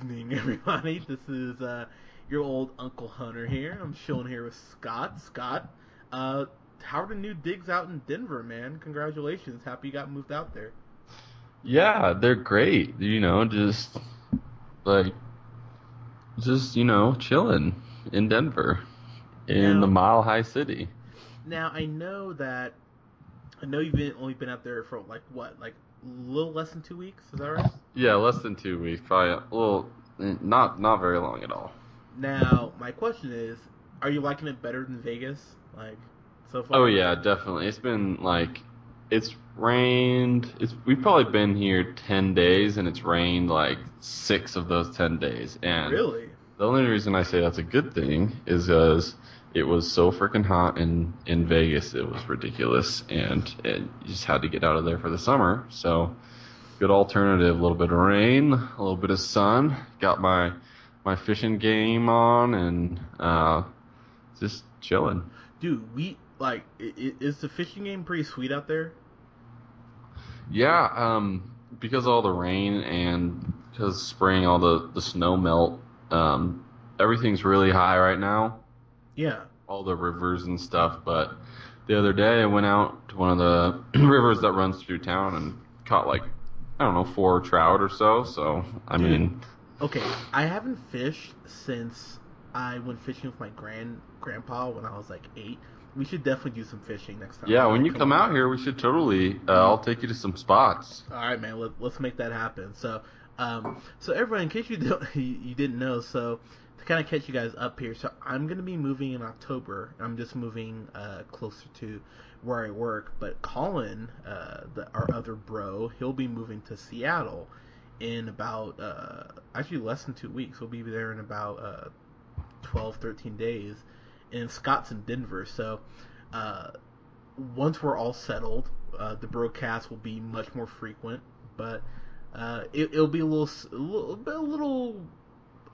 evening, everybody. This is uh, your old Uncle Hunter here. I'm chilling here with Scott. Scott, uh, how are the new digs out in Denver, man? Congratulations. Happy you got moved out there. Yeah, they're great. You know, just like, just you know, chilling in Denver, in Now- the Mile High City. Now I know that I know you've been only been out there for like what, like little less than two weeks. Is that right? Yeah, less than two weeks, probably. Well, not not very long at all. Now my question is, are you liking it better than Vegas? Like so far? Oh yeah, definitely. It's been like, it's rained. It's we've probably been here ten days, and it's rained like six of those ten days. And Really? the only reason I say that's a good thing is because it was so freaking hot in in Vegas. It was ridiculous, and it, you just had to get out of there for the summer. So, good alternative. A little bit of rain, a little bit of sun. Got my my fishing game on, and uh, just chilling. Dude, we like is the fishing game pretty sweet out there? Yeah, um, because of all the rain and because spring, all the the snow melt. Um, everything's really high right now. Yeah. All the rivers and stuff. But the other day, I went out to one of the rivers that runs through town and caught like I don't know four trout or so. So I Dude. mean, Okay, I haven't fished since I went fishing with my grand grandpa when I was like eight. We should definitely do some fishing next time. yeah, when you come out here, we should totally. Uh, I'll take you to some spots. All right, man. Let, let's make that happen. So, um, so everyone, in case you don't, you, you didn't know, so kind of catch you guys up here, so I'm gonna be moving in October. I'm just moving uh, closer to where I work. But Colin, uh, the, our other bro, he'll be moving to Seattle in about uh, actually less than two weeks. We'll be there in about uh, 12, 13 days. And Scott's in Denver, so uh, once we're all settled, uh, the broadcast will be much more frequent, but uh, it, it'll be a little, a little, a little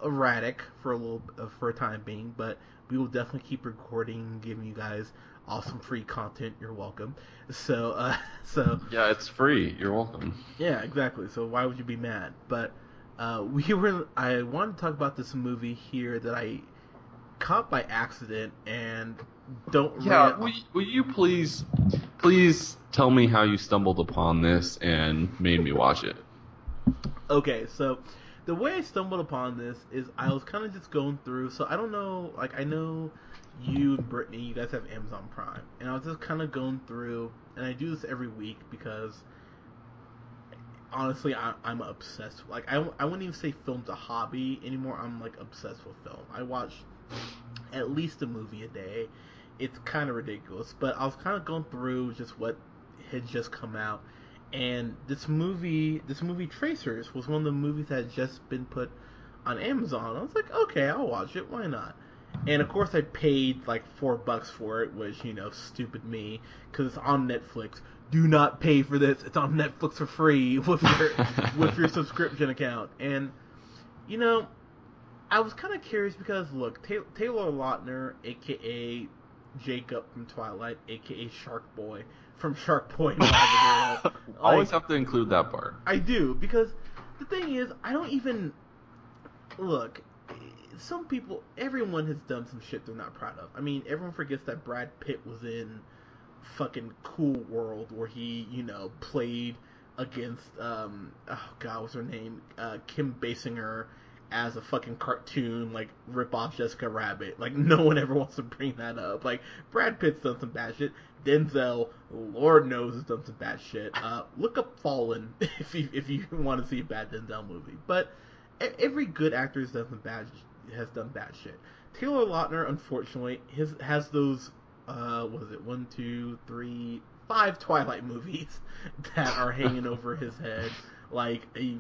erratic for a little uh, for a time being. But we will definitely keep recording, giving you guys awesome free content. You're welcome. So, uh, so Yeah, it's free. You're welcome. yeah, exactly. So why would you be mad? But uh, we were. I wanted to talk about this movie here that I caught by accident and don't. Yeah, will you, will you please, please tell me how you stumbled upon this and made me watch it? Okay, so the way I stumbled upon this is I was kind of just going through. So I don't know, like I know you and Brittany, you guys have Amazon Prime, and I was just kind of going through, and I do this every week because honestly, I, I'm obsessed. Like I, I wouldn't even say film's a hobby anymore. I'm like obsessed with film. I watch at least a movie a day. It's kind of ridiculous, but I was kind of going through just what had just come out, and this movie, this movie Tracers, was one of the movies that had just been put on Amazon. I was like, okay, I'll watch it. Why not? And of course, I paid like four bucks for it, which you know, stupid me, because it's on Netflix. Do not pay for this. It's on Netflix for free with your with your subscription account. And you know, I was kind of curious because look, Ta- Taylor Lautner, aka Jacob from Twilight, aka Shark Boy from Shark Point. and Always have to include that part. I do because the thing is, I don't even look. Some people, everyone has done some shit they're not proud of. I mean, everyone forgets that Brad Pitt was in fucking Cool World where he, you know, played against um oh god, what's her name? Uh, Kim Basinger as a fucking cartoon, like rip off Jessica Rabbit. Like no one ever wants to bring that up. Like Brad Pitt's done some bad shit. Denzel, Lord knows, has done some bad shit. Uh, look up Fallen if you if you want to see a bad Denzel movie. But every good actor has done some bad has done bad shit. Taylor Lautner, unfortunately, has those uh what is it one two three five Twilight movies that are hanging over his head like a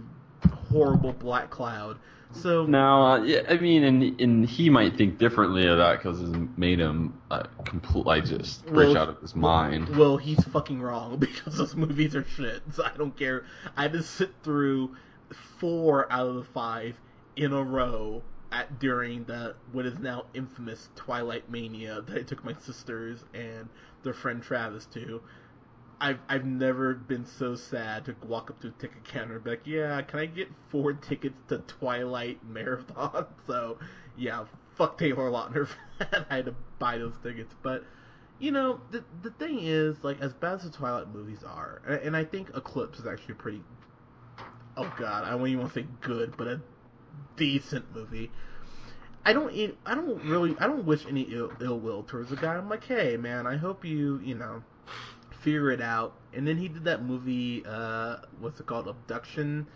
horrible black cloud. So Now, uh, yeah, I mean, and and he might think differently of that because it made him uh, complete, like just rich out of his mind. Well, he's fucking wrong because those movies are shit. So I don't care. I to sit through four out of the five in a row at during the what is now infamous Twilight Mania that I took my sisters and their friend Travis to. I've I've never been so sad to walk up to a ticket counter and be like, yeah, can I get four tickets to Twilight Marathon? So yeah, fuck Taylor Lautner for that. I had to buy those tickets, but you know the the thing is like as bad as the Twilight movies are, and, and I think Eclipse is actually pretty. Oh God, I won't even want to say good, but a decent movie. I don't I don't really I don't wish any ill, ill will towards the guy. I'm like, hey man, I hope you you know figure it out. And then he did that movie, uh, what's it called, Abduction,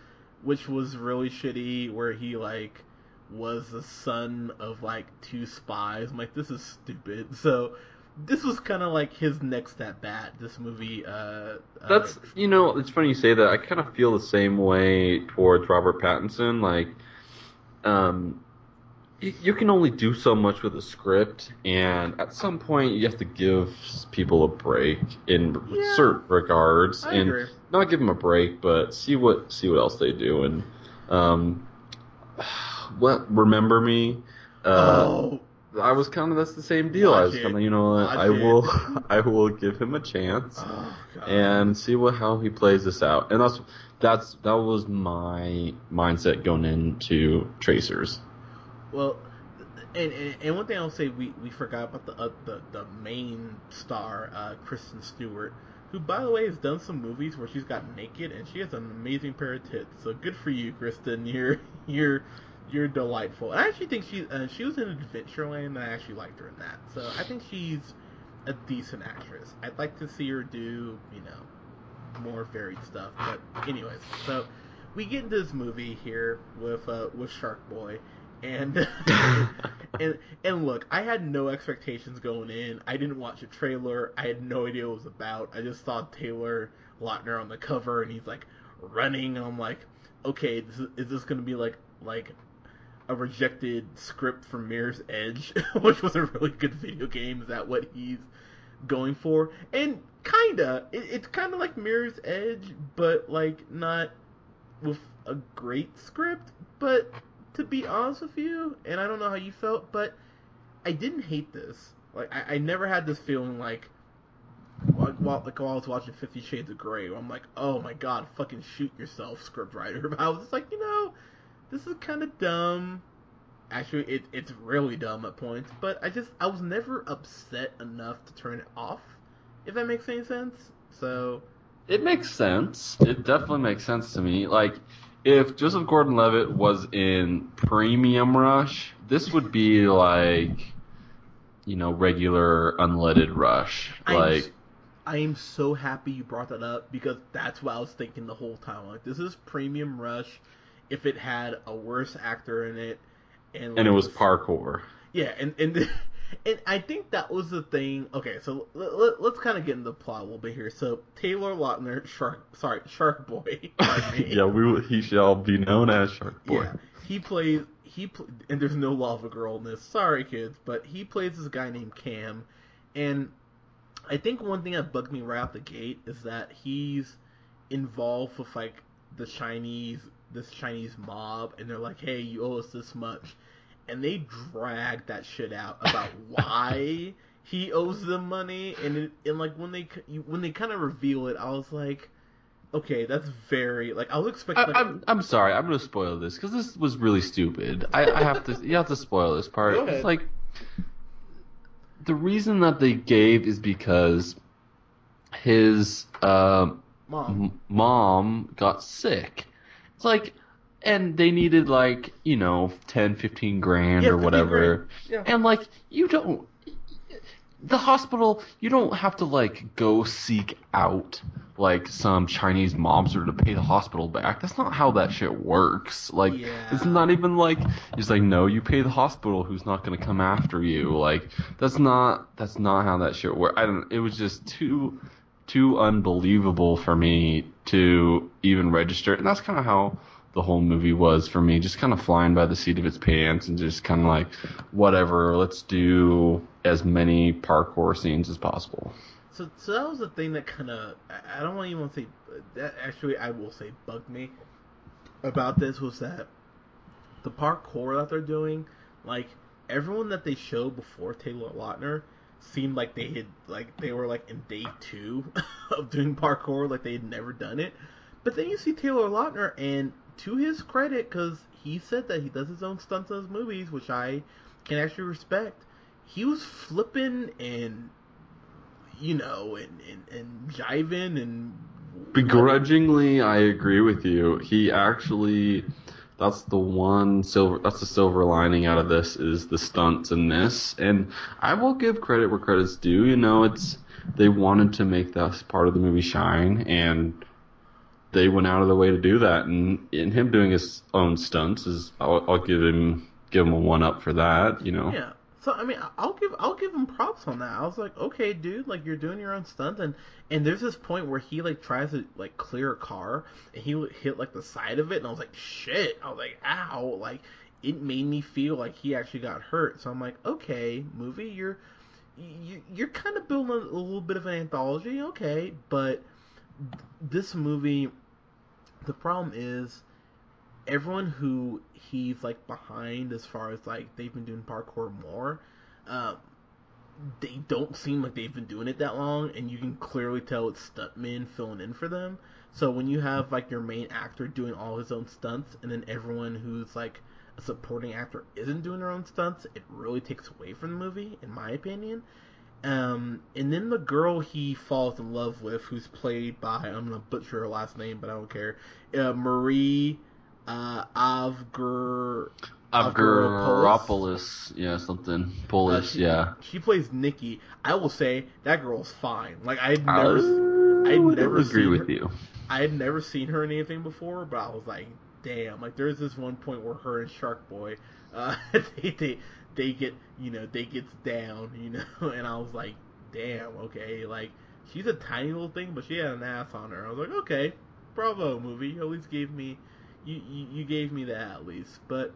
which was really shitty, where he like was the son of like two spies. I'm like, this is stupid. So this was kind of like his next at bat. This movie. Uh, That's uh, you know, it's funny you say that. I kind of feel the same way towards Robert Pattinson. Like, um, you, you can only do so much with a script, and at some point you have to give people a break in Yeah. certain regards, I and agree. not give them a break, but see what see what else they do. And um, what remember me? Uh, oh, I was kind of that's the same deal. I Watch was kind of you know what, I will I will give him a chance oh and see what how he plays this out. And that's that's that was my mindset going into Tracers. Well, and, and and one thing I'll say, we, we forgot about the uh, the the main star, uh, Kristen Stewart, who by the way has done some movies where she's got naked and she has an amazing pair of tits. So good for you, Kristen. You're you're you're delightful. And I actually think she uh, she was in Adventureland, and I actually liked her in that. So I think she's a decent actress. I'd like to see her do you know more varied stuff. But anyways, so we get into this movie here with uh, with Shark Boy, and and and look, I had no expectations going in. I didn't watch a trailer. I had no idea what it was about. I just saw Taylor Lautner on the cover, and he's like running, and I'm like, okay, this is, is this gonna be like like a rejected script from Mirror's Edge, which was a really good video game? Is that what he's going for? And kinda, it, it's kind of like Mirror's Edge, but like not with a great script. But to be honest with you, and I don't know how you felt, but I didn't hate this. Like I, I never had this feeling like while, like while I was watching Fifty Shades of Grey, I'm like, oh my god, fucking shoot yourself, script writer. But I was just like, you know, this is kind of dumb. Actually, it, it's really dumb at points, but I just I was never upset enough to turn it off. If that makes any sense. So It makes sense. It definitely makes sense to me. Like if Joseph Gordon-Levitt was in Premium Rush, this would be like you know regular unleaded Rush. I'm Like s- I am so happy you brought that up because that's what I was thinking the whole time. Like this is Premium Rush. If it had a worse actor in it, and and it was parkour. Yeah, and and and I think that was the thing. Okay, so let, let, us kind of get into the plot a little bit here. So Taylor Lautner, Shark, sorry, Shark Boy. yeah, we he shall be known as Shark Boy. Yeah, he plays he pl- and there's no lava girl in this. Sorry, kids, but he plays this guy named Cam, and I think one thing that bugged me right out the gate is that he's involved with like the Chinese this Chinese mob, and they're like, "Hey, you owe us this much," and they drag that shit out about why he owes them money, and it, and like when they when they kind of reveal it, I was like. Okay, that's very like I'll expect. I, Like, I'm I'm sorry. I'm gonna spoil this because this was really stupid. I, I have to. You have to spoil this part. Go ahead. It's like the reason that they gave is because his um, mom. m- mom got sick. It's like, and they needed like you know 10, 15 grand Yeah, or whatever. grand. Yeah. And like you don't. The hospital, you don't have to like go seek out like some Chinese mobster to pay the hospital back. That's not how that shit works. Like it's not even like it's like no, you pay the hospital who's not going to come after you. Like that's not that's not how that shit works. I don't. It was just too too unbelievable for me to even register, and that's kind of how the whole movie was for me. Just kind of flying by the seat of its pants and just kind of like whatever. Let's do as many parkour scenes as possible. So, so that was the thing that kind of I don't even want to say that. Actually, I will say bugged me about this was that the parkour that they're doing, like everyone that they showed before Taylor Lautner, seemed like they had like they were like in day two of doing parkour, like they had never done it. But then you see Taylor Lautner, and to his credit, because he said that he does his own stunts in his movies, which I can actually respect. He was flipping and you know and and, and jiving and Begrudgingly, I agree with you. He actually, that's the one silver, that's the silver lining out of this is the stunts in this. And I will give credit where credit's due. You know, it's, they wanted to make that part of the movie shine and they went out of their way to do that. And in him doing his own stunts is, I'll, I'll give him, give him a one up for that, you know. Yeah. So I mean, I'll give I'll give him props on that. I was like, okay, dude, like you're doing your own stunts, and and there's this point where he like tries to like clear a car, and he hit like the side of it, and I was like, shit. I was like, ow, like it made me feel like he actually got hurt. So I'm like, okay, movie, you're you, you're kind of building a little bit of an anthology, okay, but this movie, the problem is everyone who he's like behind as far as like they've been doing parkour more, um, they don't seem like they've been doing it that long, and you can clearly tell it's stuntmen filling in for them. So when you have like your main actor doing all his own stunts, and then everyone who's like a supporting actor isn't doing their own stunts, it really takes away from the movie, in my opinion. Um, and then the girl he falls in love with, who's played by I'm gonna butcher her last name, but I don't care. Uh, Marie uh, Avger. Avgeropoulos, yeah, something Polish, Uh, she, yeah. She plays Nikki. I will say that girl's fine. Like I'd never, I I'd would never agree with her- you. I had never seen her in anything before, but I was like, damn. Like there's this one point where her and Shark Boy, uh, they they they get you know they gets down, you know, and I was like, damn, okay, like she's a tiny little thing, but she had an ass on her. I was like, okay, bravo movie. You at least gave me, you you, you gave me that at least. But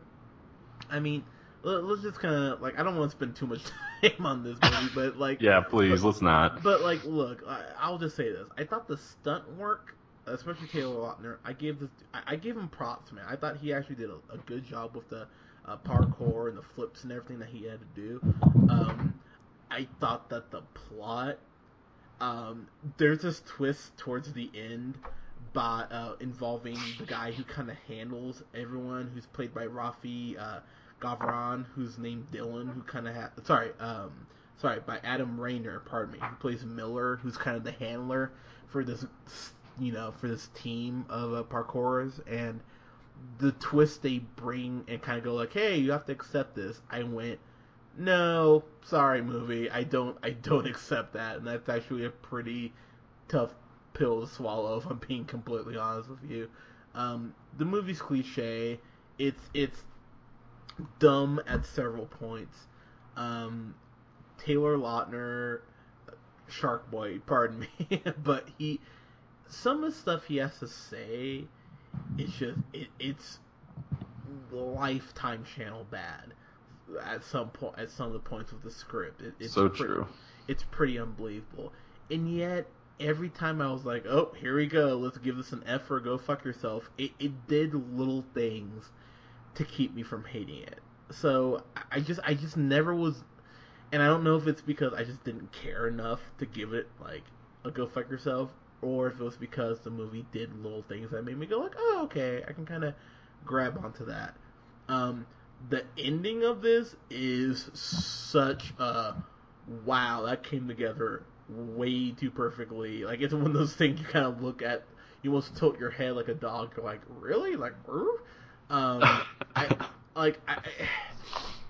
I mean, let, let's just kind of like I don't want to spend too much time on this movie, but like Yeah, please, let's not. but like, look, I, I'll just say this: I thought the stunt work, especially Taylor Lautner, I gave this, I, I gave him props, man. I thought he actually did a, a good job with the uh, parkour and the flips and everything that he had to do. Um, I thought that the plot, um, there's this twist towards the end. By, uh, involving the guy who kind of handles everyone, who's played by Rafi uh, who's named Dylan, who kind of ha- sorry, um, sorry, by Adam Rayner, pardon me, who plays Miller, who's kind of the handler for this, you know, for this team of uh, parkourers, and the twist they bring and kind of go like, hey, you have to accept this. I went, no, sorry, movie, I don't, I don't accept that, and that's actually a pretty tough pill to swallow. If I'm being completely honest with you, um, the movie's cliche. It's it's dumb at several points. Um, Taylor Lautner, Shark Boy, pardon me, but he, some of the stuff he has to say, it's just it, it's Lifetime Channel bad at some point at some of the points of the script. It, it's so pretty- true. It's pretty unbelievable, and yet every time I was like, "Oh, here we go. Let's give this an F or go fuck yourself." It it did little things to keep me from hating it. So I- I just I just never was, and I don't know if it's because I just didn't care enough to give it like a go fuck yourself, or if it was because the movie did little things that made me go like, "Oh, okay, I can kind of grab onto that." Um, the ending of this is such a wow that came together way too perfectly. Like it's one of those things you kind of look at, you almost tilt your head like a dog. You're like, really? Like, um, I like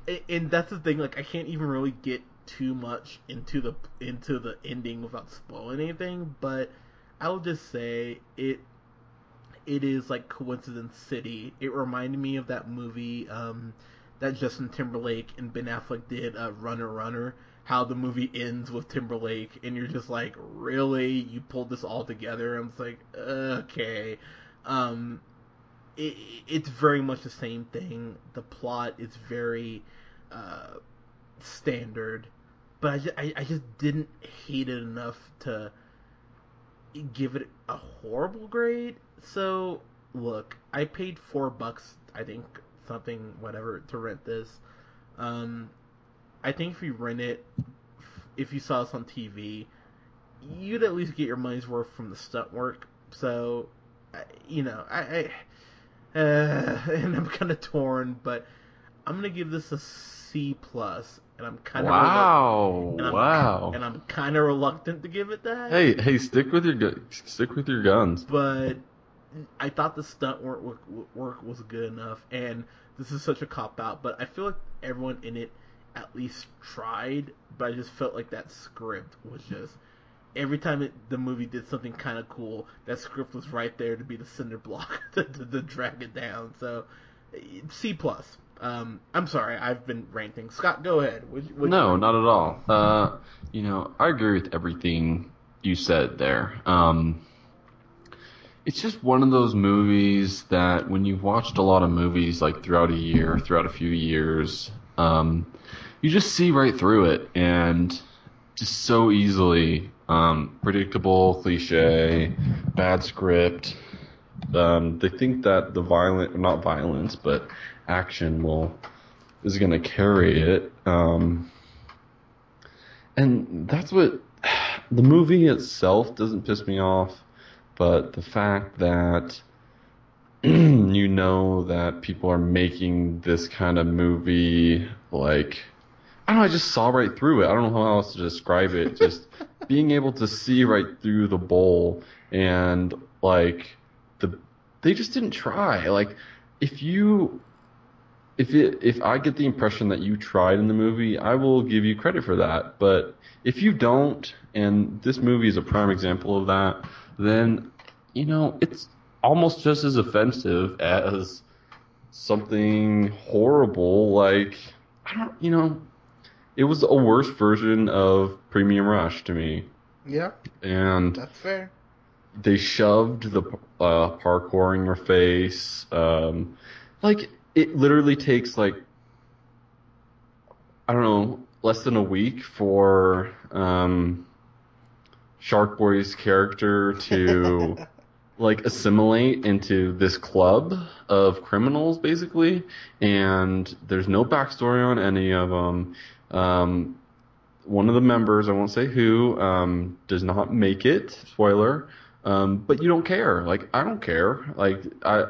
I- and that's the thing. Like I can't even really get too much into the into the ending without spoiling anything. But I will just say it it is like coincidence city. It reminded me of that movie um, that Justin Timberlake and Ben Affleck did, uh, Runner Runner. How the movie ends with Timberlake, and you're just like, really? You pulled this all together? I'm just like, okay. Um, it, it's very much the same thing. The plot is very uh, standard, but I just, I, I just didn't hate it enough to give it a horrible grade. So look, I paid four bucks, I think something whatever to rent this. Um, I think if you rent it, if you saw this on TV, you'd at least get your money's worth from the stunt work. So, you know, I, I uh, and I'm kind of torn, but I'm gonna give this a C plus, and I'm kind of Wow! and I'm, wow! and I'm kind of reluctant to give it that. Hey, hey, stick with your gu- stick with your guns. but I thought the stunt work, work work was good enough, and this is such a cop out. But I feel like everyone in it at least tried, but I just felt like that script was just every time it, the movie did something kind of cool, that script was right there to be the cinder block to, to, to drag it down. So C plus. Um, I'm sorry, I've been ranting. Scott, go ahead. Would, would No, not at all. Uh, you know, I agree with everything you said there. Um, it's just one of those movies that when you've watched a lot of movies like throughout a year, throughout a few years, um, you just see right through it and just so easily um, predictable, cliche, bad script. Um, they think that the violent, not violence, but action will is going to carry it. Um, and that's what the movie itself doesn't piss me off, but the fact that you know that people are making this kind of movie like I don't know, I just saw right through it. I don't know how else to describe it. Just being able to see right through the bowl and like they just didn't try. Like if you if it if I get the impression that you tried in the movie, I will give you credit for that. But if you don't, and this movie is a prime example of that, then you know it's almost just as offensive as something horrible like I don't you know it was a worse version of Premium Rush to me. Yeah, And that's fair. they shoved the uh, parkour in your face. Um, like it literally takes like I don't know less than a week for um, Shark Boy's character to like assimilate into this club of criminals basically, and there's no backstory on any of them. Um, one of the members, I won't say who, um, does not make it. Spoiler. Um, but you don't care. Like I don't care. Like I,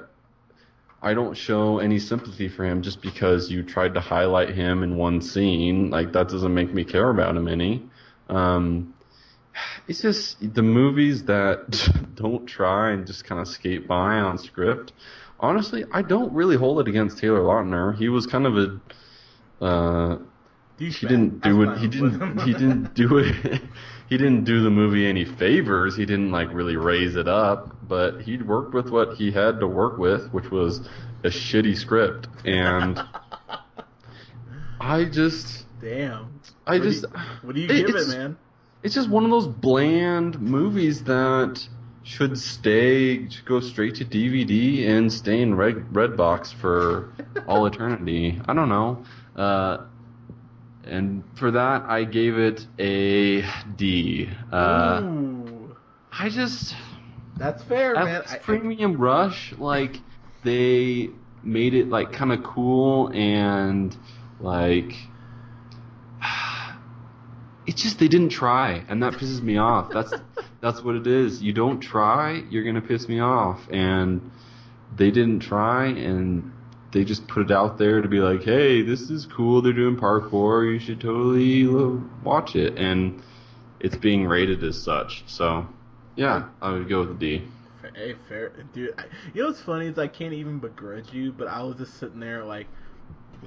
I don't show any sympathy for him just because you tried to highlight him in one scene. Like that doesn't make me care about him any. Um, it's just the movies that don't try and just kind of skate by on script. Honestly, I don't really hold it against Taylor Lautner. He was kind of a uh, he didn't do it. He didn't. He didn't do it. He didn't do the movie any favors. He didn't like really raise it up. But he worked with what he had to work with, which was a shitty script. And I just, Damn. I What do just, you- What do you it- give it, man? it's just one of those bland movies that should stay, go straight to DVD and stay in red Redbox for all eternity. I don't know. Uh, and for that, I gave it a D. Uh, Ooh, I just that's fair, man. least I- Premium Rush, like they made it like kind of cool and like it's just they didn't try, and that pisses me off. That's that's what it is. You don't try, you're gonna piss me off, and they didn't try, and they just put it out there to be like, hey, this is cool. They're doing parkour. You should totally watch it, and it's being rated as such. So, yeah, I would go with a D. Hey, fair, dude. I, you know what's funny is I can't even begrudge you, but I was just sitting there like,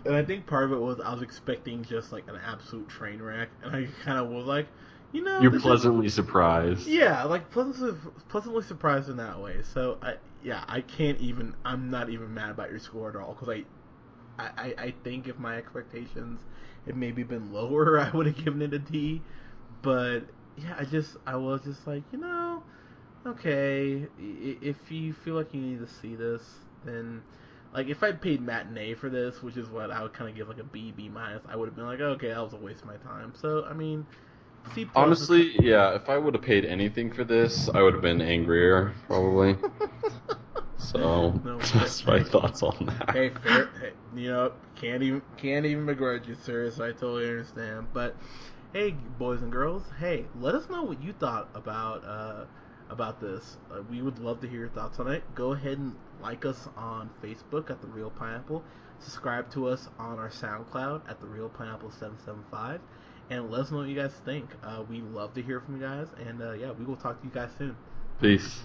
and I think part of it was I was expecting just like an absolute train wreck, and I kind of was like, you know, You're pleasantly surprised. yeah, like pleasantly, pleasantly surprised in that way. So I, yeah, I can't even. I'm not even mad about your score at all because I, I, I- think if my expectations had maybe been lower, I would have given it a D. But yeah, I just I was just like, you know, okay, if you feel like you need to see this, then like if I paid matinee for this, which is what I would kind of give like a B B minus, I would have been like, okay, that was a waste of my time. So I mean, C plus is- Honestly, yeah, if I would have paid anything for this, I would have been angrier, probably. So, No, that's my thoughts on that. hey, fair, hey, you know, can't even can't even begrudge you, sir. So I totally understand. But hey, boys and girls, hey, let us know what you thought about uh, about this. Uh, we would love to hear your thoughts on it. Go ahead and like us on Facebook at the Real Pineapple. Subscribe to us on our SoundCloud at the Real Pineapple seven seven five, and let us know what you guys think. Uh, we love to hear from you guys, and uh, yeah, we will talk to you guys soon. Peace.